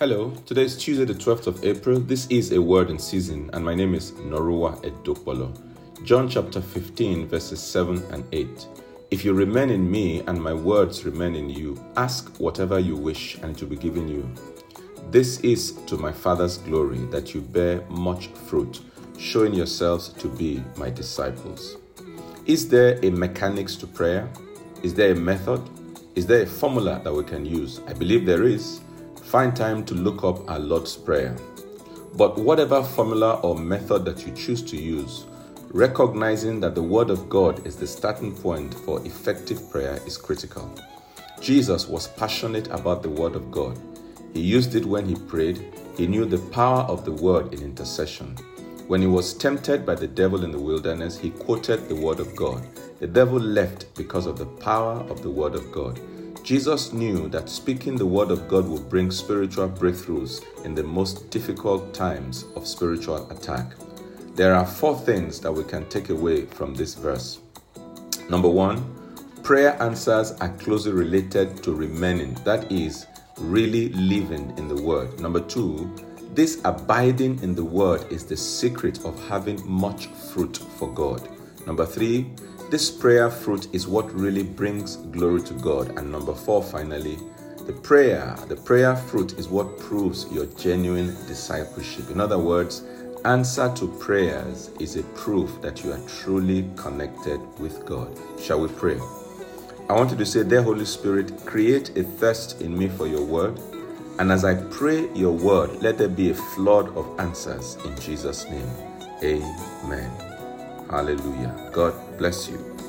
Hello, today is Tuesday, the 12th of April. This is a word in season, and my name is Norua Edopolo. John chapter 15, verses 7 and 8. If you remain in me and my words remain in you, ask whatever you wish, and it will be given you. This is to my Father's glory that you bear much fruit, showing yourselves to be my disciples. Is there a mechanics to prayer? Is there a method? Is there a formula that we can use? I believe there is. Find time to look up our Lord's Prayer. But whatever formula or method that you choose to use, recognizing that the Word of God is the starting point for effective prayer is critical. Jesus was passionate about the Word of God. He used it when he prayed. He knew the power of the Word in intercession. When he was tempted by the devil in the wilderness, he quoted the Word of God. The devil left because of the power of the Word of God. Jesus knew that speaking the Word of God would bring spiritual breakthroughs in the most difficult times of spiritual attack. There are four things that we can take away from this verse. Number one, prayer answers are closely related to remaining, that is, really living in the Word. Number two, this abiding in the Word is the secret of having much fruit for God. Number three, this prayer fruit is what really brings glory to God. And number four, finally, the prayer, the prayer fruit is what proves your genuine discipleship. In other words, answer to prayers is a proof that you are truly connected with God. Shall we pray? I want you to say, Dear Holy Spirit, create a thirst in me for your word. And as I pray your word, let there be a flood of answers in Jesus' name. Amen. Hallelujah. God bless you.